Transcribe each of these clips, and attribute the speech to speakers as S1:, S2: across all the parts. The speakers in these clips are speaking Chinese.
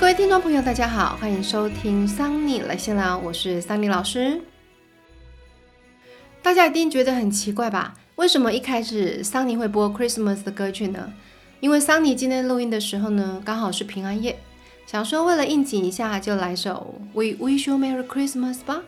S1: 各位听众朋友，大家好，欢迎收听桑尼来先聊，我是桑尼老师。大家一定觉得很奇怪吧？为什么一开始桑尼会播 Christmas 的歌曲呢？因为桑尼今天录音的时候呢，刚好是平安夜，想说为了应景一下，就来首 We Wish You Merry Christmas 吧。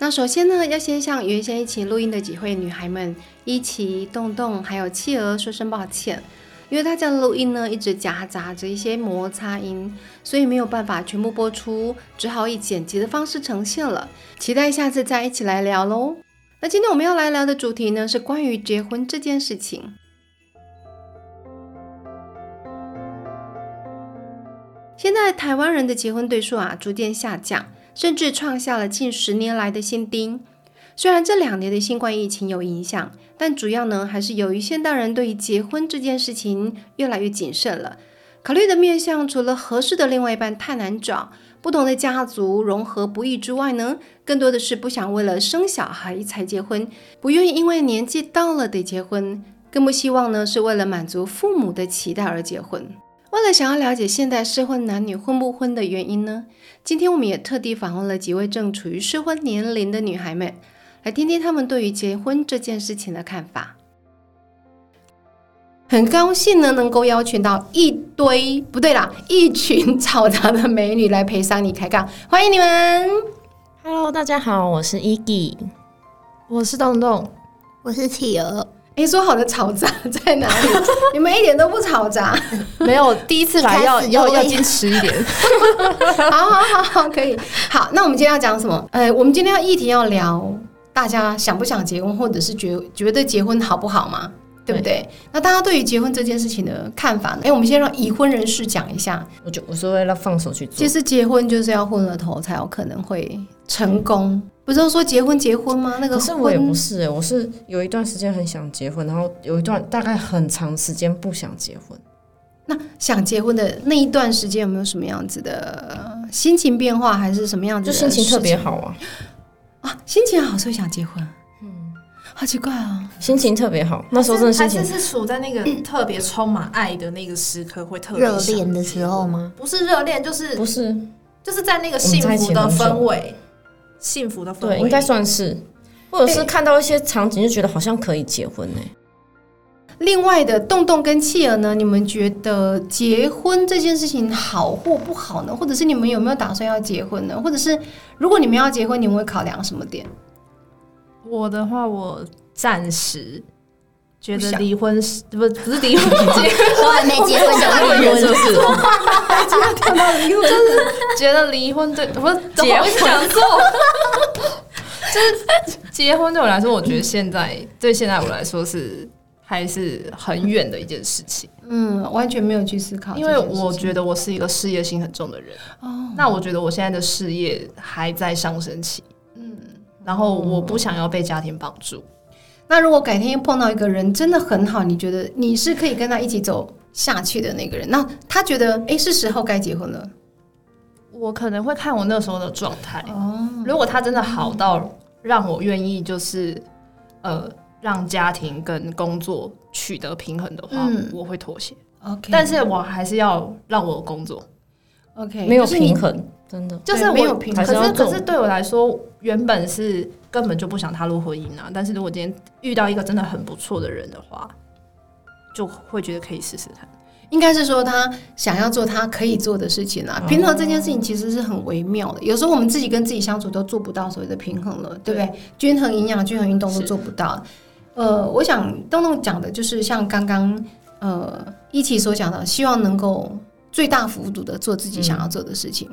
S1: 那首先呢，要先向原先一起录音的几位女孩们，一起动动还有企鹅说声抱歉。因为他这样录音呢，一直夹杂着一些摩擦音，所以没有办法全部播出，只好以剪辑的方式呈现了。期待下次再一起来聊喽。那今天我们要来聊的主题呢，是关于结婚这件事情。现在台湾人的结婚对数啊，逐渐下降，甚至创下了近十年来的新低。虽然这两年的新冠疫情有影响，但主要呢还是由于现代人对于结婚这件事情越来越谨慎了。考虑的面向除了合适的另外一半太难找，不同的家族融合不易之外呢，更多的是不想为了生小孩才结婚，不愿意因为年纪到了得结婚，更不希望呢是为了满足父母的期待而结婚。为了想要了解现代适婚男女婚不婚的原因呢，今天我们也特地访问了几位正处于适婚年龄的女孩们。来听听他们对于结婚这件事情的看法。很高兴呢，能够邀请到一堆不对啦，一群嘈杂的美女来陪桑尼开杠，欢迎你们
S2: ！Hello，大家好，我是 Eggy，
S3: 我是洞洞，
S4: 我是企鹅。
S1: 哎，说好的吵杂在哪里？你们一点都不吵杂，
S3: 没有第一次来要要要矜持一点。
S1: 好好好好，可以。好，那我们今天要讲什么？呃，我们今天要议题要聊。大家想不想结婚，或者是觉觉得结婚好不好嘛？对不对？那大家对于结婚这件事情的看法呢？哎，我们先让已婚人士讲一下。
S2: 我就我是为了放手去做。
S1: 其实结婚就是要昏了头才有可能会成功，不是说结婚结婚吗？那个
S2: 可是我也不是，我是有一段时间很想结婚，然后有一段大概很长时间不想结婚。
S1: 那想结婚的那一段时间有没有什么样子的心情变化，还是什么样子？
S2: 就心情特别好啊。
S1: 啊，心情好所以想结婚，嗯，好奇怪啊，
S2: 心情特别好，那时候真的心情
S3: 是处在那个特别充满爱的那个时刻，会特
S4: 别热恋的时候吗？
S3: 不是热恋，就是
S2: 不是，
S3: 就是在那个幸福的氛围，幸福的氛围，
S2: 对，应该算是，或者是看到一些场景就觉得好像可以结婚呢。
S1: 另外的洞洞跟企鹅呢，你们觉得结婚这件事情好或不好呢？或者是你们有没有打算要结婚呢？或者是如果你们要结婚，你们会考量什么点？
S3: 我的话，我暂时觉得离婚是不不是离婚，我
S4: 还没结婚就离婚，
S2: 是不是？
S1: 跳到离婚，
S3: 就是觉得离婚对不是结婚想做，就是结婚对我来说，我觉得现在对现在我来说是。还是很远的一件事情，
S1: 嗯，完全没有去思考，
S3: 因为我觉得我是一个事业心很重的人，哦，那我觉得我现在的事业还在上升期，嗯，然后我不想要被家庭绑住。
S1: 那如果改天碰到一个人真的很好，你觉得你是可以跟他一起走下去的那个人，那他觉得哎是时候该结婚了，
S3: 我可能会看我那时候的状态，哦，如果他真的好到让我愿意，就是呃。让家庭跟工作取得平衡的话，我会妥协。
S1: OK，
S3: 但是我还是要让我工作。
S1: OK，
S2: 没有平衡，真的
S3: 就是
S1: 没有平衡。
S3: 可是可是对我来说，原本是根本就不想踏入婚姻啊。但是如果今天遇到一个真的很不错的人的话，就会觉得可以试试看。
S1: 应该是说他想要做他可以做的事情啊。平衡这件事情其实是很微妙的，有时候我们自己跟自己相处都做不到所谓的平衡了，对不对？均衡营养、均衡运动都做不到。呃，我想东东讲的就是像刚刚呃一起所讲的，希望能够最大幅度的做自己想要做的事情，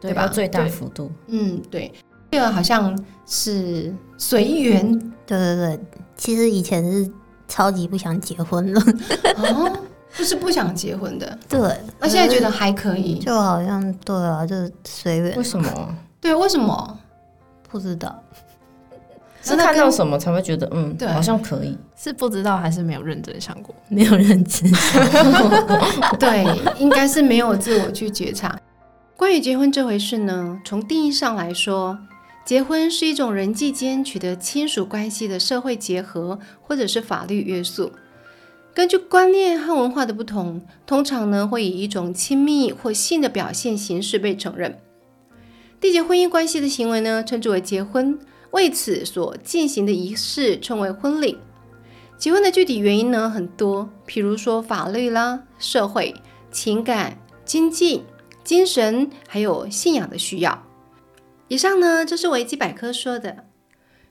S1: 对吧？
S2: 最大幅度，
S1: 嗯，对。这个好像是随缘，
S4: 对对对。其实以前是超级不想结婚了，
S1: 哦，就是不想结婚的。
S4: 对，
S1: 那现在觉得还可以，
S4: 就好像对啊，就是随缘。
S2: 为什么？
S1: 对，为什么？
S4: 不知道。
S2: 是看到什么才会觉得嗯，
S1: 对，
S2: 好像可以。
S3: 是不知道还是没有认真想过？
S4: 没有认真。
S1: 对，应该是没有自我去觉察。关于结婚这回事呢，从定义上来说，结婚是一种人际间取得亲属关系的社会结合，或者是法律约束。根据观念和文化的不同，通常呢会以一种亲密或性的表现形式被承认。缔结婚姻关系的行为呢，称之为结婚，为此所进行的仪式称为婚礼。结婚的具体原因呢很多，譬如说法律啦、社会、情感、经济、精神，还有信仰的需要。以上呢就是维基百科说的。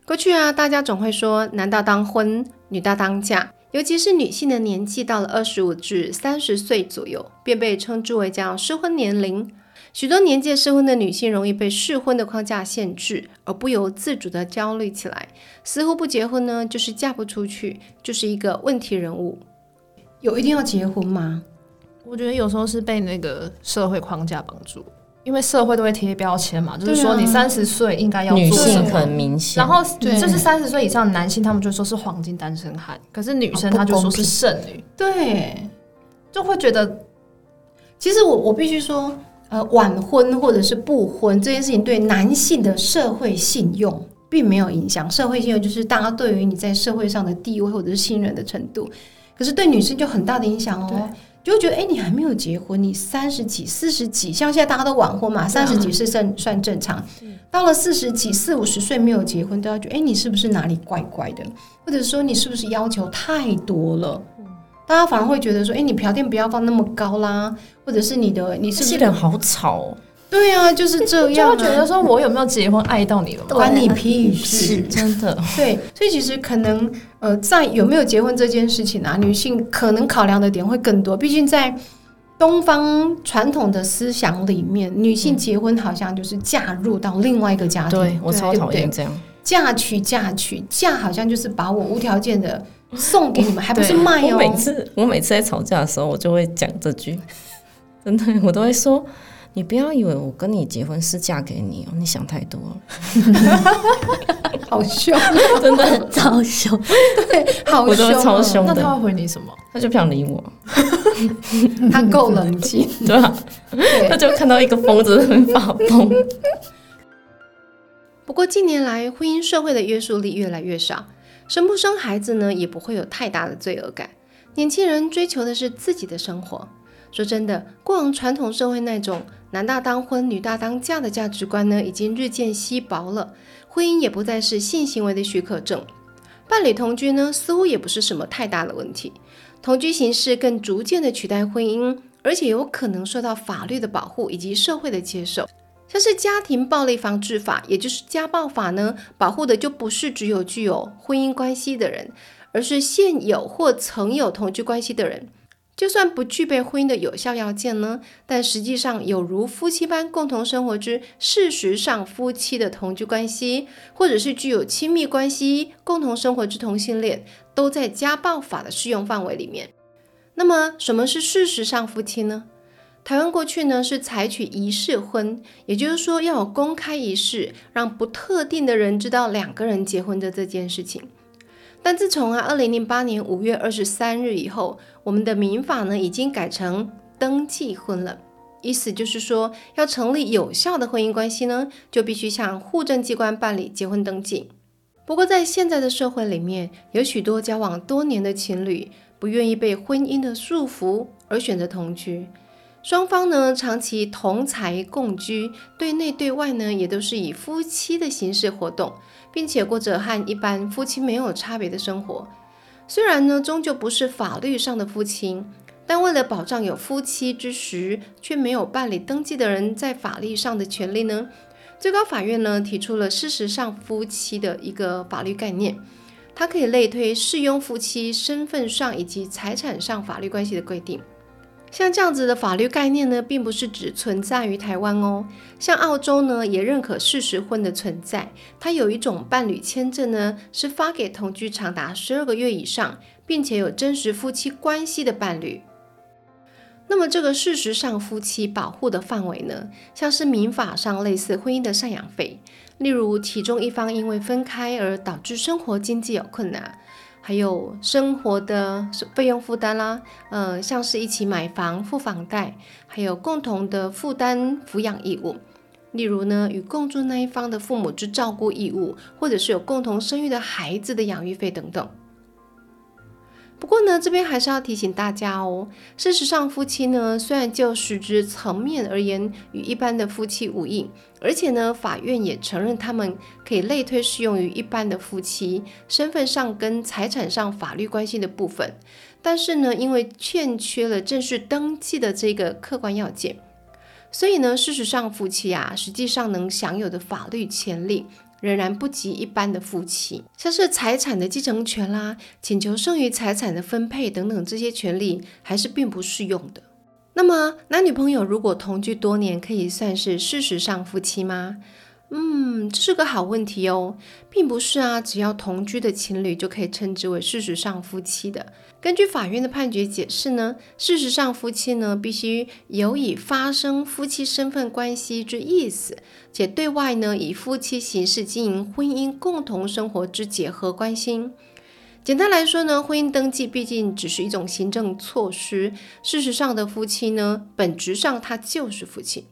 S1: 过去啊，大家总会说男大当婚，女大当嫁，尤其是女性的年纪到了二十五至三十岁左右，便被称之为叫适婚年龄。许多年届适婚的女性容易被适婚的框架限制，而不由自主的焦虑起来，似乎不结婚呢就是嫁不出去，就是一个问题人物。有一定要结婚吗？
S3: 我觉得有时候是被那个社会框架绑住。因为社会都会贴标签嘛，就是说你三十岁应该要
S2: 女
S3: 做什么
S2: 性很明显，
S3: 然后
S1: 对
S3: 就是三十岁以上的男性，他们就说是黄金单身汉，可是女生她就说是剩女，
S1: 对，
S3: 就会觉得
S1: 其实我我必须说，呃，晚婚或者是不婚这件事情对男性的社会信用并没有影响。社会信用就是大家对于你在社会上的地位或者是信任的程度，可是对女生就很大的影响哦。就会觉得，哎、你还没有结婚，你三十几、四十几，像现在大家都晚婚嘛，三十几是算算正常。到了四十几、四五十岁没有结婚，都要觉得，哎、你是不是哪里怪怪的？或者说你是不是要求太多了？大家反而会觉得说，哎、你嫖店不要放那么高啦，或者是你的你是
S2: 这
S1: 不是？
S2: 些人好吵哦，
S1: 对啊，就是这
S3: 就
S1: 样、啊，
S3: 会觉得说我有没有结婚爱到你了吗？
S1: 关你屁事。
S2: 真的。
S1: 对，所以其实可能呃，在有没有结婚这件事情啊，女性可能考量的点会更多。毕竟在东方传统的思想里面，女性结婚好像就是嫁入到另外一个家庭，
S2: 对我超讨厌这样，
S1: 嫁娶嫁娶嫁，好像就是把我无条件的送给你们，还不是卖哦。
S2: 我每次我每次在吵架的时候，我就会讲这句，真的，我都会说，你不要以为我跟你结婚是嫁给你哦，你想太多。了，
S1: 好凶，
S2: 真的，
S4: 超凶，对
S1: 好
S2: 我都会超凶的，
S3: 那他会回你什么？
S2: 他就不想理我，
S1: 他够冷静。
S2: 对啊，他就看到一个疯子在那边发疯，
S1: 不过近年来，婚姻社会的约束力越来越少，生不生孩子呢，也不会有太大的罪恶感。年轻人追求的是自己的生活。说真的，过往传统社会那种男大当婚、女大当嫁的价值观呢，已经日渐稀薄了。婚姻也不再是性行为的许可证，伴侣同居呢，似乎也不是什么太大的问题。同居形式更逐渐的取代婚姻，而且有可能受到法律的保护以及社会的接受。像是家庭暴力防治法，也就是家暴法呢，保护的就不是只有具有婚姻关系的人，而是现有或曾有同居关系的人。就算不具备婚姻的有效要件呢，但实际上有如夫妻般共同生活之事实上夫妻的同居关系，或者是具有亲密关系共同生活之同性恋，都在家暴法的适用范围里面。那么，什么是事实上夫妻呢？台湾过去呢是采取仪式婚，也就是说要有公开仪式，让不特定的人知道两个人结婚的这件事情。但自从啊二零零八年五月二十三日以后，我们的民法呢已经改成登记婚了，意思就是说要成立有效的婚姻关系呢，就必须向户政机关办理结婚登记。不过在现在的社会里面，有许多交往多年的情侣不愿意被婚姻的束缚而选择同居。双方呢长期同财共居，对内对外呢也都是以夫妻的形式活动，并且过着和一般夫妻没有差别的生活。虽然呢终究不是法律上的夫妻，但为了保障有夫妻之实却没有办理登记的人在法律上的权利呢，最高法院呢提出了事实上夫妻的一个法律概念，它可以类推适用夫妻身份上以及财产上法律关系的规定。像这样子的法律概念呢，并不是只存在于台湾哦。像澳洲呢，也认可事实婚的存在。它有一种伴侣签证呢，是发给同居长达十二个月以上，并且有真实夫妻关系的伴侣。那么，这个事实上夫妻保护的范围呢，像是民法上类似婚姻的赡养费，例如其中一方因为分开而导致生活经济有困难。还有生活的费用负担啦，呃，像是一起买房、付房贷，还有共同的负担抚养义务，例如呢，与共住那一方的父母之照顾义务，或者是有共同生育的孩子的养育费等等。不过呢，这边还是要提醒大家哦。事实上，夫妻呢，虽然就实质层面而言与一般的夫妻无异，而且呢，法院也承认他们可以类推适用于一般的夫妻身份上跟财产上法律关系的部分。但是呢，因为欠缺了正式登记的这个客观要件，所以呢，事实上夫妻啊，实际上能享有的法律权利。仍然不及一般的夫妻，像是财产的继承权啦、请求剩余财产的分配等等这些权利，还是并不适用的。那么，男女朋友如果同居多年，可以算是事实上夫妻吗？嗯，这是个好问题哦，并不是啊，只要同居的情侣就可以称之为事实上夫妻的。根据法院的判决解释呢，事实上夫妻呢必须有以发生夫妻身份关系之意思，且对外呢以夫妻形式经营婚姻共同生活之结合关系。简单来说呢，婚姻登记毕竟只是一种行政措施，事实上的夫妻呢，本质上他就是夫妻。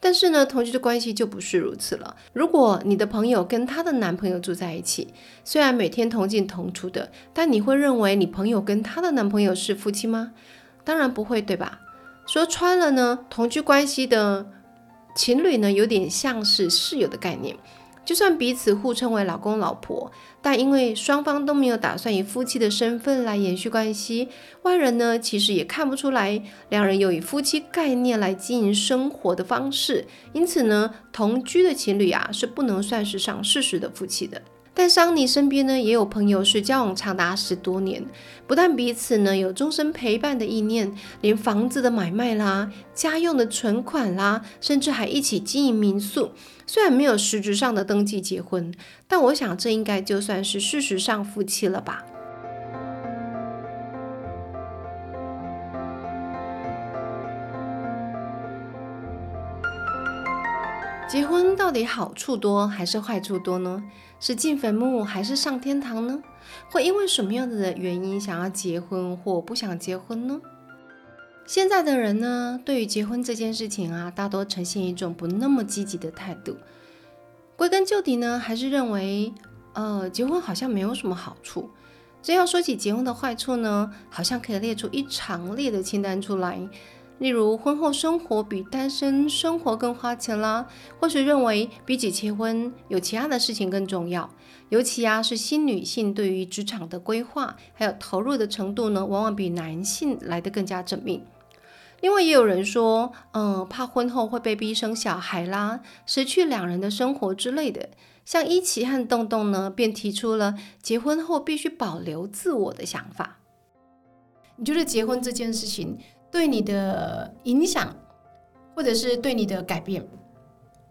S1: 但是呢，同居的关系就不是如此了。如果你的朋友跟她的男朋友住在一起，虽然每天同进同出的，但你会认为你朋友跟她的男朋友是夫妻吗？当然不会，对吧？说穿了呢，同居关系的情侣呢，有点像是室友的概念。就算彼此互称为老公老婆，但因为双方都没有打算以夫妻的身份来延续关系，外人呢其实也看不出来两人有以夫妻概念来经营生活的方式。因此呢，同居的情侣啊是不能算是上事实的夫妻的。在桑尼身边呢也有朋友是交往长达十多年，不但彼此呢有终身陪伴的意念，连房子的买卖啦、家用的存款啦，甚至还一起经营民宿。虽然没有实质上的登记结婚，但我想这应该就算是事实上夫妻了吧。结婚到底好处多还是坏处多呢？是进坟墓还是上天堂呢？会因为什么样的原因想要结婚或不想结婚呢？现在的人呢，对于结婚这件事情啊，大多呈现一种不那么积极的态度。归根究底呢，还是认为，呃，结婚好像没有什么好处。真要说起结婚的坏处呢，好像可以列出一长列的清单出来。例如，婚后生活比单身生活更花钱啦，或是认为比起结婚有其他的事情更重要。尤其啊，是新女性对于职场的规划还有投入的程度呢，往往比男性来得更加缜密。另外也有人说，嗯，怕婚后会被逼生小孩啦，失去两人的生活之类的。像一奇和洞洞呢，便提出了结婚后必须保留自我的想法。你觉得结婚这件事情对你的影响，或者是对你的改变？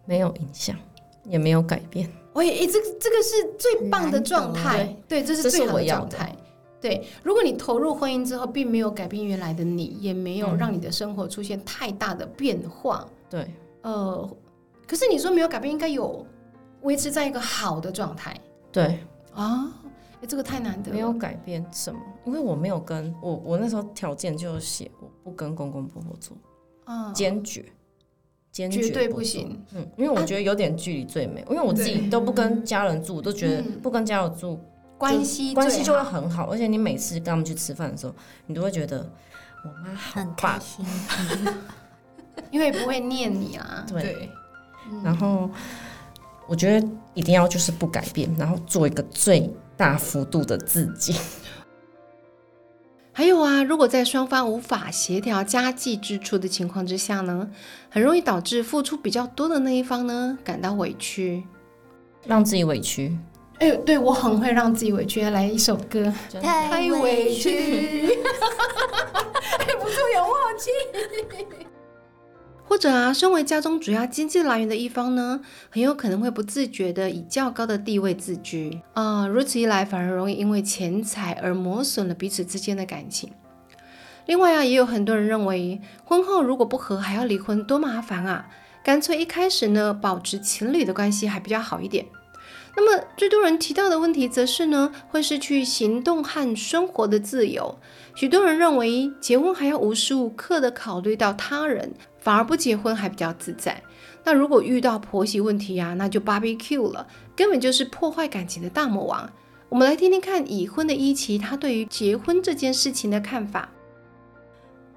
S2: 没有影响，也没有改变。
S1: 喂，这这个是最棒的状态，对，这是最好的状态。对，如果你投入婚姻之后，并没有改变原来的你，也没有让你的生活出现太大的变化，
S2: 对，
S1: 呃，可是你说没有改变，应该有维持在一个好的状态，
S2: 对
S1: 啊，哎，这个太难得，
S2: 没有改变什么，因为我没有跟我我那时候条件就写我不跟公公婆婆住，啊，坚决，坚决
S1: 绝对不行，
S2: 嗯，因为我觉得有点距离最美，因为我自己都不跟家人住，都觉得不跟家人住。
S1: 关系
S2: 关系就会很好，而且你每次跟他们去吃饭的时候，你都会觉得我妈
S4: 很开心，
S1: 因为不会念你啊。
S2: 对，然后我觉得一定要就是不改变，然后做一个最大幅度的自己。
S1: 还有啊，如果在双方无法协调家计支出的情况之下呢，很容易导致付出比较多的那一方呢感到委屈，
S2: 让自己委屈。
S1: 哎，对我很会让自己委屈，来一首歌，
S4: 太委屈，
S1: 不错，有默契。或者啊，身为家中主要经济来源的一方呢，很有可能会不自觉的以较高的地位自居啊，如此一来，反而容易因为钱财而磨损了彼此之间的感情。另外啊，也有很多人认为，婚后如果不和还要离婚，多麻烦啊，干脆一开始呢，保持情侣的关系还比较好一点。那么最多人提到的问题，则是呢，会失去行动和生活的自由。许多人认为，结婚还要无时无刻的考虑到他人，反而不结婚还比较自在。那如果遇到婆媳问题呀，那就 barbecue 了，根本就是破坏感情的大魔王。我们来听听看已婚的伊琪他对于结婚这件事情的看法。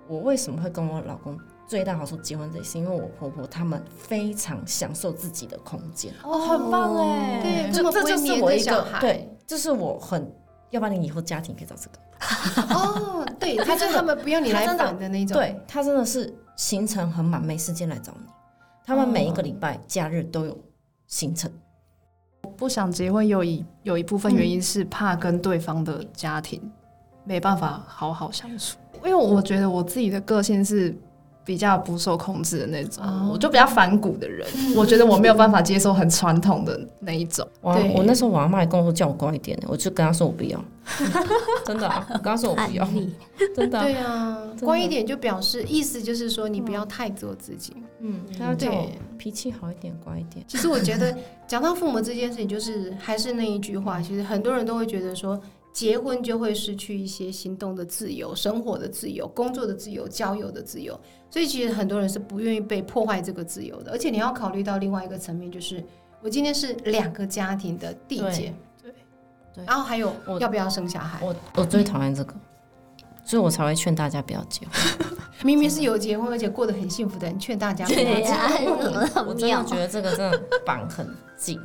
S2: 我为什么会跟我老公最大好处结婚？这是因为我婆婆他们非常享受自己的空间。
S3: 哦，很棒哎，
S1: 对，
S2: 这这就是我一个对，这是我很，要不然你以后家庭可以找这
S1: 个。哦，对，他就他们不要你来访的那种。
S2: 对他真的是行程很满，没时间来找你。他们每一个礼拜假日都有行程。
S3: 我不想结婚有一有一部分原因是怕跟对方的家庭没办法好好相处，因为我觉得我自己的个性是。比较不受控制的那种，我就比较反骨的人。我觉得我没有办法接受很传统的那一种。
S2: 我我那时候我阿妈也跟我说叫我乖一点，我就跟她说我不要，真的，我跟她说我不要，真的。
S1: 对啊，乖一点就表示意思就是说你不要太做自己。
S2: 嗯，他要叫我脾气好一点，乖一点。
S1: 其实我觉得讲到父母这件事情，就是还是那一句话，其实很多人都会觉得说。结婚就会失去一些行动的自由、生活的自由、工作的自由、交友的自由，所以其实很多人是不愿意被破坏这个自由的。而且你要考虑到另外一个层面，就是我今天是两个家庭的缔结，
S3: 对
S1: 对，然后还有要不要生小孩？
S2: 我我最讨厌这个，所以我才会劝大家不要结婚。
S1: 明明是有结婚而且过得很幸福的人，劝大家不要结婚。
S2: 我真的觉得这个真的绑很紧。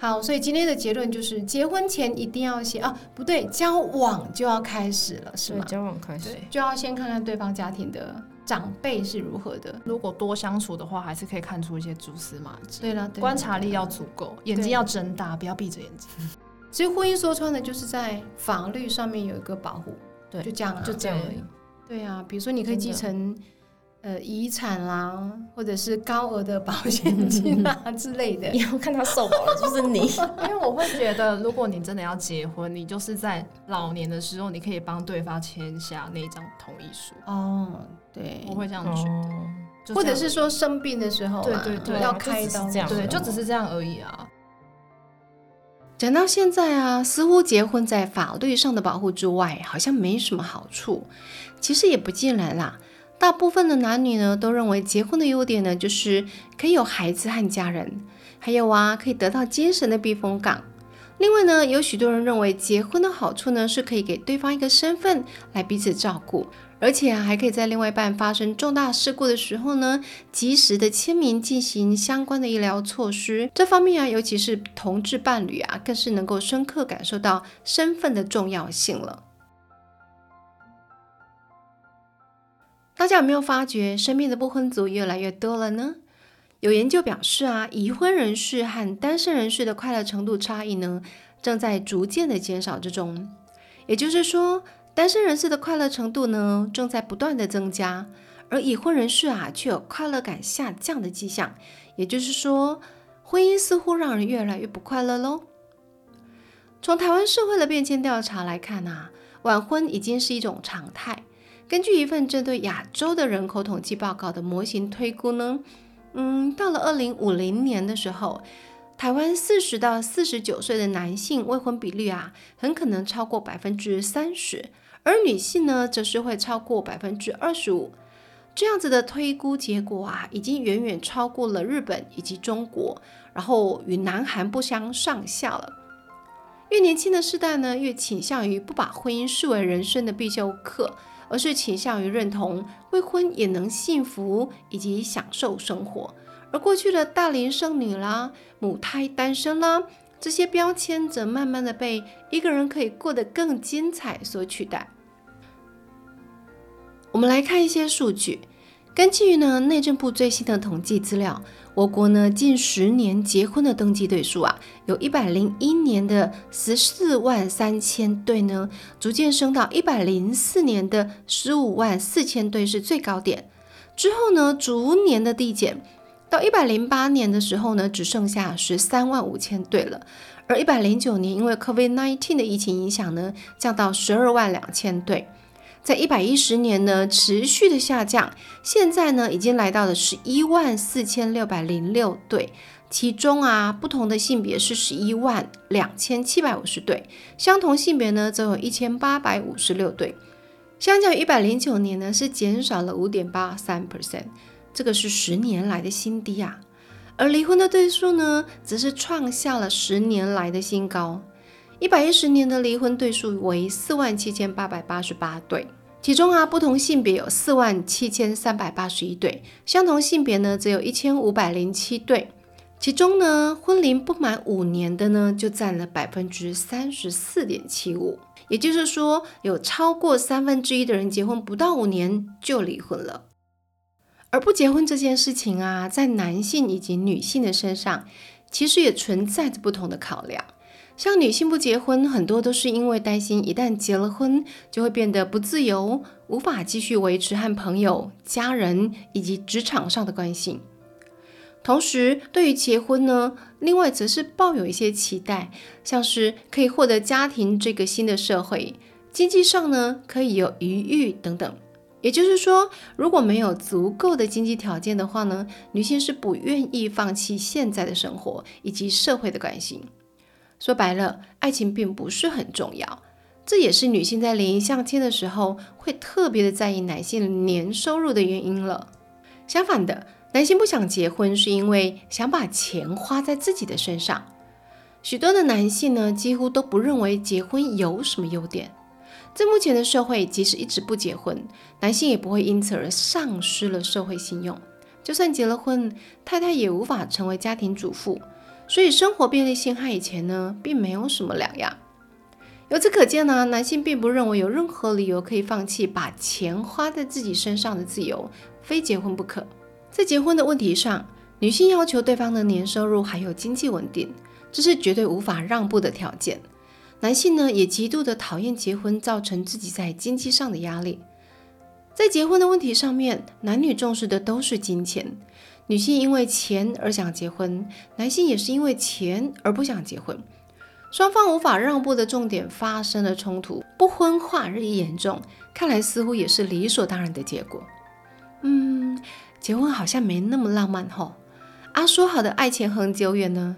S1: 好，所以今天的结论就是，结婚前一定要先啊，不对，交往就要开始了，是吗？
S2: 交往开始，
S1: 就要先看看对方家庭的长辈是如何的。
S3: 如果多相处的话，还是可以看出一些蛛丝马迹。
S1: 对了，
S3: 观察力要足够，眼睛要睁大，不要闭着眼睛。
S1: 其实婚姻说穿了，就是在法律上面有一个保护。
S2: 对，
S1: 就这样，
S2: 就这样而已。
S1: 对啊，比如说你可以继承。呃，遗产啦，或者是高额的保险金啊之类的，
S2: 你要看他受保了，就是你。
S3: 因为我会觉得，如果你真的要结婚，你就是在老年的时候，你可以帮对方签下那张同意书。
S1: 哦，对，
S3: 我会这样觉得。
S1: 或者是说生病的时候，
S3: 对对对，
S1: 要开刀，
S3: 对，就只是这样而已啊。
S1: 讲到现在啊，似乎结婚在法律上的保护之外，好像没什么好处。其实也不尽然啦。大部分的男女呢，都认为结婚的优点呢，就是可以有孩子和家人，还有啊，可以得到精神的避风港。另外呢，有许多人认为结婚的好处呢，是可以给对方一个身份来彼此照顾，而且啊还可以在另外一半发生重大事故的时候呢，及时的签名进行相关的医疗措施。这方面啊，尤其是同志伴侣啊，更是能够深刻感受到身份的重要性了。大家有没有发觉身边的不婚族越来越多了呢？有研究表示啊，已婚人士和单身人士的快乐程度差异呢，正在逐渐的减少之中。也就是说，单身人士的快乐程度呢，正在不断的增加，而已婚人士啊，却有快乐感下降的迹象。也就是说，婚姻似乎让人越来越不快乐喽。从台湾社会的变迁调查来看啊，晚婚已经是一种常态。根据一份针对亚洲的人口统计报告的模型推估呢，嗯，到了二零五零年的时候，台湾四十到四十九岁的男性未婚比率啊，很可能超过百分之三十，而女性呢，则是会超过百分之二十五。这样子的推估结果啊，已经远远超过了日本以及中国，然后与南韩不相上下了。越年轻的世代呢，越倾向于不把婚姻视为人生的必修课。而是倾向于认同未婚也能幸福以及享受生活，而过去的大龄剩女啦、母胎单身啦这些标签，则慢慢的被一个人可以过得更精彩所取代。我们来看一些数据。根据呢内政部最新的统计资料，我国呢近十年结婚的登记对数啊，有一百零一年的十四万三千对呢，逐渐升到一百零四年的十五万四千对是最高点，之后呢逐年的递减，到一百零八年的时候呢，只剩下十三万五千对了，而一百零九年因为 COVID-19 的疫情影响呢，降到十二万两千对。在一百一十年呢，持续的下降，现在呢已经来到了十一万四千六百零六对，其中啊不同的性别是十一万两千七百五十对，相同性别呢则有一千八百五十六对，相较于一百零九年呢是减少了五点八三 percent，这个是十年来的新低啊，而离婚的对数呢则是创下了十年来的新高。一百一十年的离婚对数为四万七千八百八十八对，其中啊，不同性别有四万七千三百八十一对，相同性别呢只有一千五百零七对。其中呢，婚龄不满五年的呢，就占了百分之三十四点七五。也就是说，有超过三分之一的人结婚不到五年就离婚了。而不结婚这件事情啊，在男性以及女性的身上，其实也存在着不同的考量。像女性不结婚，很多都是因为担心一旦结了婚，就会变得不自由，无法继续维持和朋友、家人以及职场上的关系。同时，对于结婚呢，另外则是抱有一些期待，像是可以获得家庭这个新的社会，经济上呢可以有余裕等等。也就是说，如果没有足够的经济条件的话呢，女性是不愿意放弃现在的生活以及社会的关系。说白了，爱情并不是很重要，这也是女性在联谊相亲的时候会特别的在意男性年收入的原因了。相反的。男性不想结婚，是因为想把钱花在自己的身上。许多的男性呢，几乎都不认为结婚有什么优点。在目前的社会，即使一直不结婚，男性也不会因此而丧失了社会信用。就算结了婚，太太也无法成为家庭主妇，所以生活便利性和以前呢，并没有什么两样。由此可见呢，男性并不认为有任何理由可以放弃把钱花在自己身上的自由，非结婚不可。在结婚的问题上，女性要求对方的年收入还有经济稳定，这是绝对无法让步的条件。男性呢，也极度的讨厌结婚造成自己在经济上的压力。在结婚的问题上面，男女重视的都是金钱。女性因为钱而想结婚，男性也是因为钱而不想结婚。双方无法让步的重点发生了冲突，不婚化日益严重，看来似乎也是理所当然的结果。嗯。结婚好像没那么浪漫吼，啊，说好的爱情恒久远呢？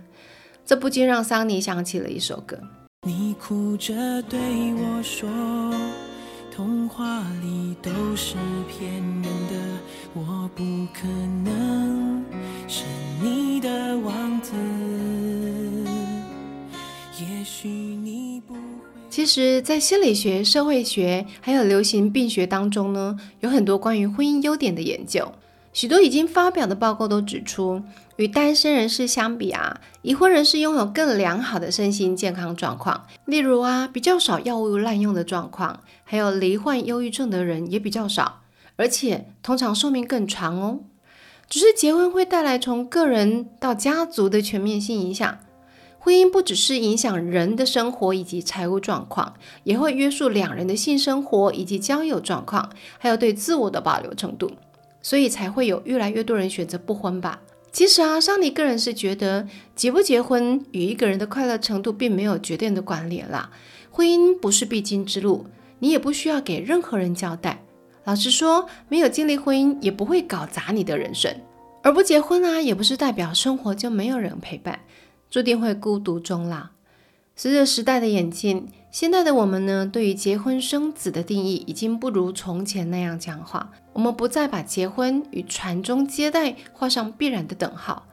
S1: 这不禁让桑尼想起了一首歌。你哭着对我说，童话里都是骗人的，我不可能是你的王子。也许你不会。其实，在心理学、社会学还有流行病学当中呢，有很多关于婚姻优点的研究。许多已经发表的报告都指出，与单身人士相比啊，已婚人士拥有更良好的身心健康状况。例如啊，比较少药物滥用的状况，还有罹患忧郁症的人也比较少，而且通常寿命更长哦。只是结婚会带来从个人到家族的全面性影响。婚姻不只是影响人的生活以及财务状况，也会约束两人的性生活以及交友状况，还有对自我的保留程度。所以才会有越来越多人选择不婚吧。其实啊，桑尼个人是觉得结不结婚与一个人的快乐程度并没有绝对的关联啦。婚姻不是必经之路，你也不需要给任何人交代。老实说，没有经历婚姻也不会搞砸你的人生。而不结婚啊，也不是代表生活就没有人陪伴，注定会孤独终老。随着时代的演进，现在的我们呢，对于结婚生子的定义已经不如从前那样僵化。我们不再把结婚与传宗接代画上必然的等号。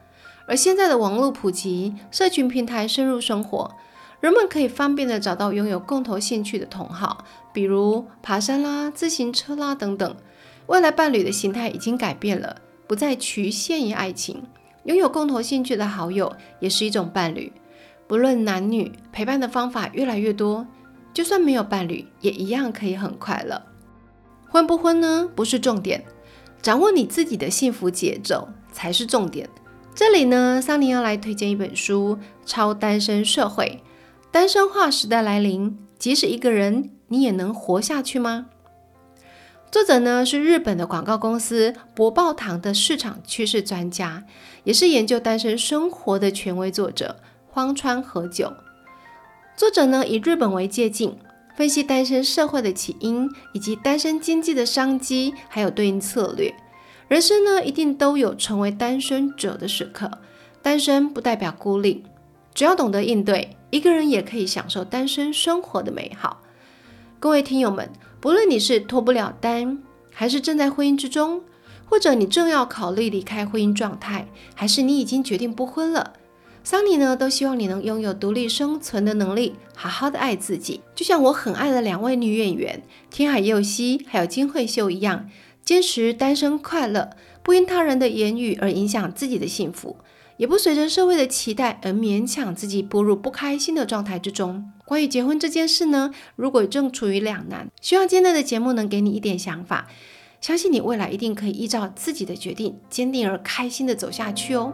S1: 而现在的网络普及，社群平台深入生活，人们可以方便的找到拥有共同兴趣的同好，比如爬山啦、自行车啦等等。未来伴侣的形态已经改变了，不再局限于爱情。拥有共同兴趣的好友也是一种伴侣。不论男女，陪伴的方法越来越多，就算没有伴侣，也一样可以很快乐。婚不婚呢？不是重点，掌握你自己的幸福节奏才是重点。这里呢，桑尼要来推荐一本书《超单身社会》，单身化时代来临，即使一个人，你也能活下去吗？作者呢是日本的广告公司博报堂的市场趋势专家，也是研究单身生活的权威作者。荒川和久，作者呢以日本为借镜，分析单身社会的起因，以及单身经济的商机，还有对应策略。人生呢一定都有成为单身者的时刻，单身不代表孤立，只要懂得应对，一个人也可以享受单身生活的美好。各位听友们，不论你是脱不了单，还是正在婚姻之中，或者你正要考虑离开婚姻状态，还是你已经决定不婚了。桑尼呢都希望你能拥有独立生存的能力，好好的爱自己，就像我很爱的两位女演员天海佑希还有金惠秀一样，坚持单身快乐，不因他人的言语而影响自己的幸福。也不随着社会的期待而勉强自己步入不开心的状态之中。关于结婚这件事呢，如果正处于两难，希望今天的节目能给你一点想法，相信你未来一定可以依照自己的决定，坚定而开心的走下去哦。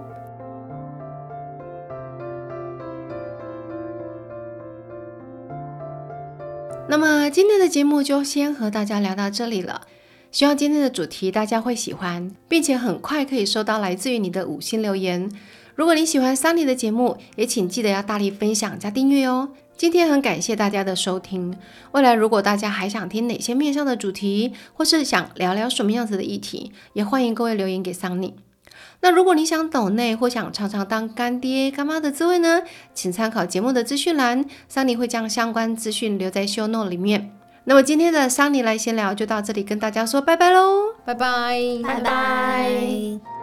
S1: 那么今天的节目就先和大家聊到这里了，希望今天的主题大家会喜欢，并且很快可以收到来自于你的五星留言。如果你喜欢桑尼的节目，也请记得要大力分享加订阅哦。今天很感谢大家的收听。未来如果大家还想听哪些面向的主题，或是想聊聊什么样子的议题，也欢迎各位留言给桑尼。那如果你想抖内或想常常当干爹干妈的滋味呢，请参考节目的资讯栏，桑尼会将相关资讯留在 show note 里面。那么今天的桑尼来闲聊就到这里，跟大家说拜拜喽，
S2: 拜拜，
S4: 拜拜。